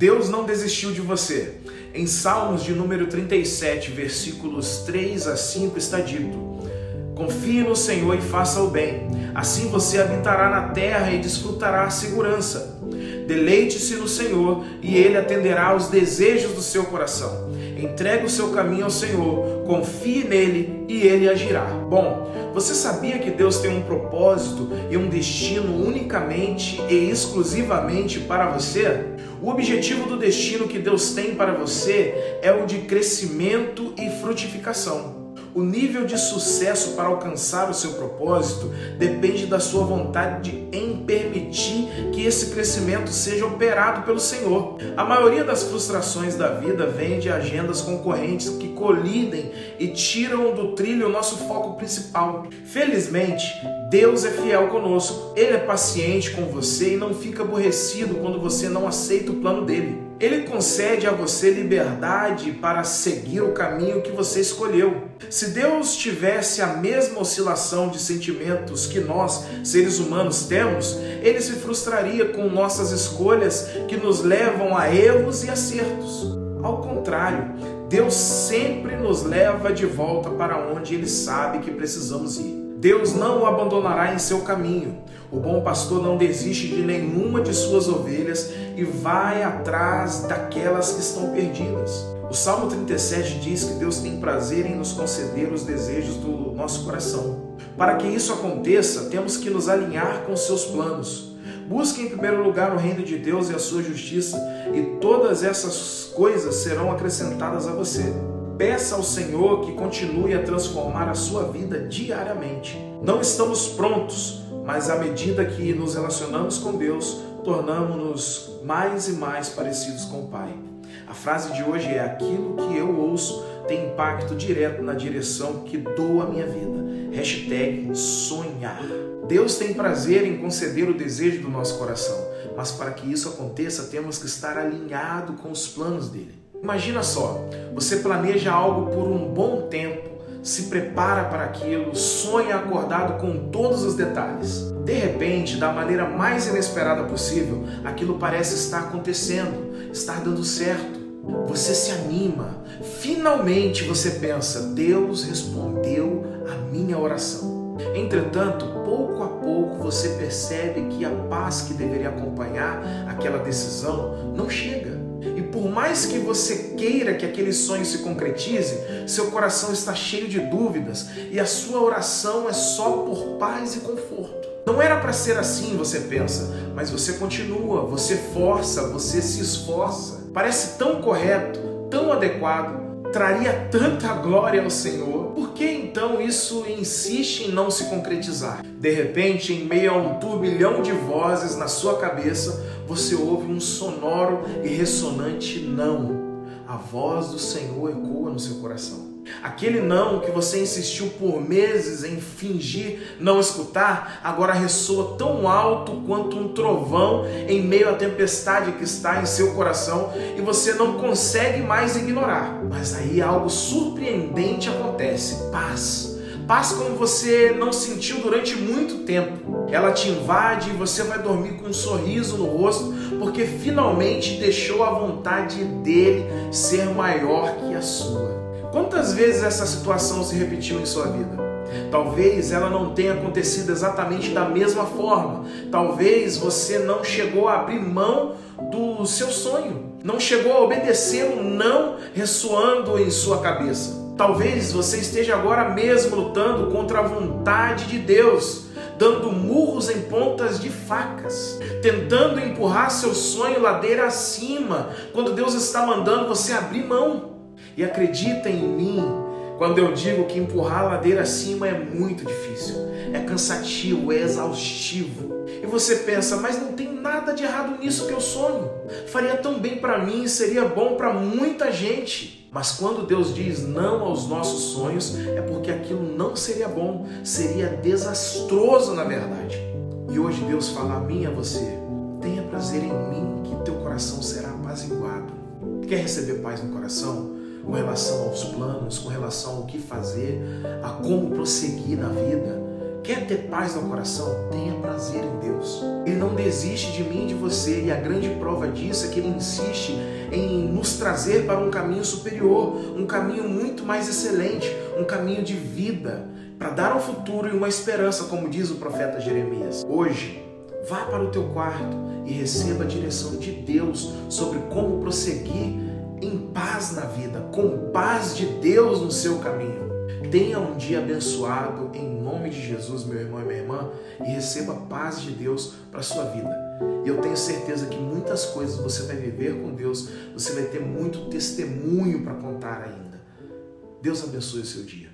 Deus não desistiu de você. Em Salmos de número 37, versículos 3 a 5 está dito: Confie no Senhor e faça o bem. Assim você habitará na terra e desfrutará a segurança. Deleite-se no Senhor e ele atenderá aos desejos do seu coração. Entregue o seu caminho ao Senhor, confie nele e ele agirá. Bom, você sabia que Deus tem um propósito e um destino unicamente e exclusivamente para você? O objetivo do destino que Deus tem para você é o de crescimento e frutificação. O nível de sucesso para alcançar o seu propósito depende da sua vontade em permitir que esse crescimento seja operado pelo Senhor. A maioria das frustrações da vida vem de agendas concorrentes que colidem e tiram do trilho o nosso foco principal. Felizmente, Deus é fiel conosco. Ele é paciente com você e não fica aborrecido quando você não aceita o plano dele. Ele concede a você liberdade para seguir o caminho que você escolheu. Se Deus tivesse a mesma oscilação de sentimentos que nós, seres humanos, temos, ele se frustraria com nossas escolhas que nos levam a erros e acertos. Ao contrário, Deus sempre nos leva de volta para onde ele sabe que precisamos ir. Deus não o abandonará em seu caminho. O bom pastor não desiste de nenhuma de suas ovelhas e vai atrás daquelas que estão perdidas. O Salmo 37 diz que Deus tem prazer em nos conceder os desejos do nosso coração. Para que isso aconteça, temos que nos alinhar com seus planos. Busque em primeiro lugar o reino de Deus e a sua justiça, e todas essas coisas serão acrescentadas a você. Peça ao Senhor que continue a transformar a sua vida diariamente. Não estamos prontos, mas à medida que nos relacionamos com Deus, tornamos-nos mais e mais parecidos com o Pai. A frase de hoje é: Aquilo que eu ouço tem impacto direto na direção que dou a minha vida. Hashtag sonhar. Deus tem prazer em conceder o desejo do nosso coração, mas para que isso aconteça, temos que estar alinhado com os planos dele. Imagina só, você planeja algo por um bom tempo, se prepara para aquilo, sonha acordado com todos os detalhes. De repente, da maneira mais inesperada possível, aquilo parece estar acontecendo, estar dando certo. Você se anima, finalmente você pensa: Deus respondeu a minha oração. Entretanto, pouco a pouco você percebe que a paz que deveria acompanhar aquela decisão não chega. Por mais que você queira que aquele sonho se concretize, seu coração está cheio de dúvidas e a sua oração é só por paz e conforto. Não era para ser assim, você pensa, mas você continua, você força, você se esforça. Parece tão correto, tão adequado, traria tanta glória ao Senhor, que então isso insiste em não se concretizar? De repente, em meio a um turbilhão de vozes na sua cabeça, você ouve um sonoro e ressonante não. A voz do Senhor ecoa no seu coração. Aquele não que você insistiu por meses em fingir não escutar, agora ressoa tão alto quanto um trovão em meio à tempestade que está em seu coração e você não consegue mais ignorar. Mas aí algo surpreendente acontece: paz. Paz como você não sentiu durante muito tempo. Ela te invade e você vai dormir com um sorriso no rosto, porque finalmente deixou a vontade dele ser maior que a sua. Quantas vezes essa situação se repetiu em sua vida? Talvez ela não tenha acontecido exatamente da mesma forma. Talvez você não chegou a abrir mão do seu sonho, não chegou a obedecer um não ressoando em sua cabeça. Talvez você esteja agora mesmo lutando contra a vontade de Deus, dando murros em pontas de facas, tentando empurrar seu sonho ladeira acima, quando Deus está mandando você abrir mão. E acredita em mim quando eu digo que empurrar a ladeira acima é muito difícil, é cansativo, é exaustivo. E você pensa, mas não tem nada de errado nisso que eu sonho. Faria tão bem para mim, seria bom para muita gente. Mas quando Deus diz não aos nossos sonhos, é porque aquilo não seria bom, seria desastroso na verdade. E hoje Deus fala a mim e a você: tenha prazer em mim, que teu coração será apaziguado. Quer receber paz no coração? Com relação aos planos, com relação ao que fazer, a como prosseguir na vida, Quer ter paz no coração? Tenha prazer em Deus. Ele não desiste de mim e de você, e a grande prova disso é que ele insiste em nos trazer para um caminho superior, um caminho muito mais excelente, um caminho de vida, para dar um futuro e uma esperança, como diz o profeta Jeremias. Hoje, vá para o teu quarto e receba a direção de Deus sobre como prosseguir em paz na vida, com paz de Deus no seu caminho. Tenha um dia abençoado em nome de Jesus, meu irmão e minha irmã, e receba a paz de Deus para a sua vida. E eu tenho certeza que muitas coisas você vai viver com Deus, você vai ter muito testemunho para contar ainda. Deus abençoe o seu dia.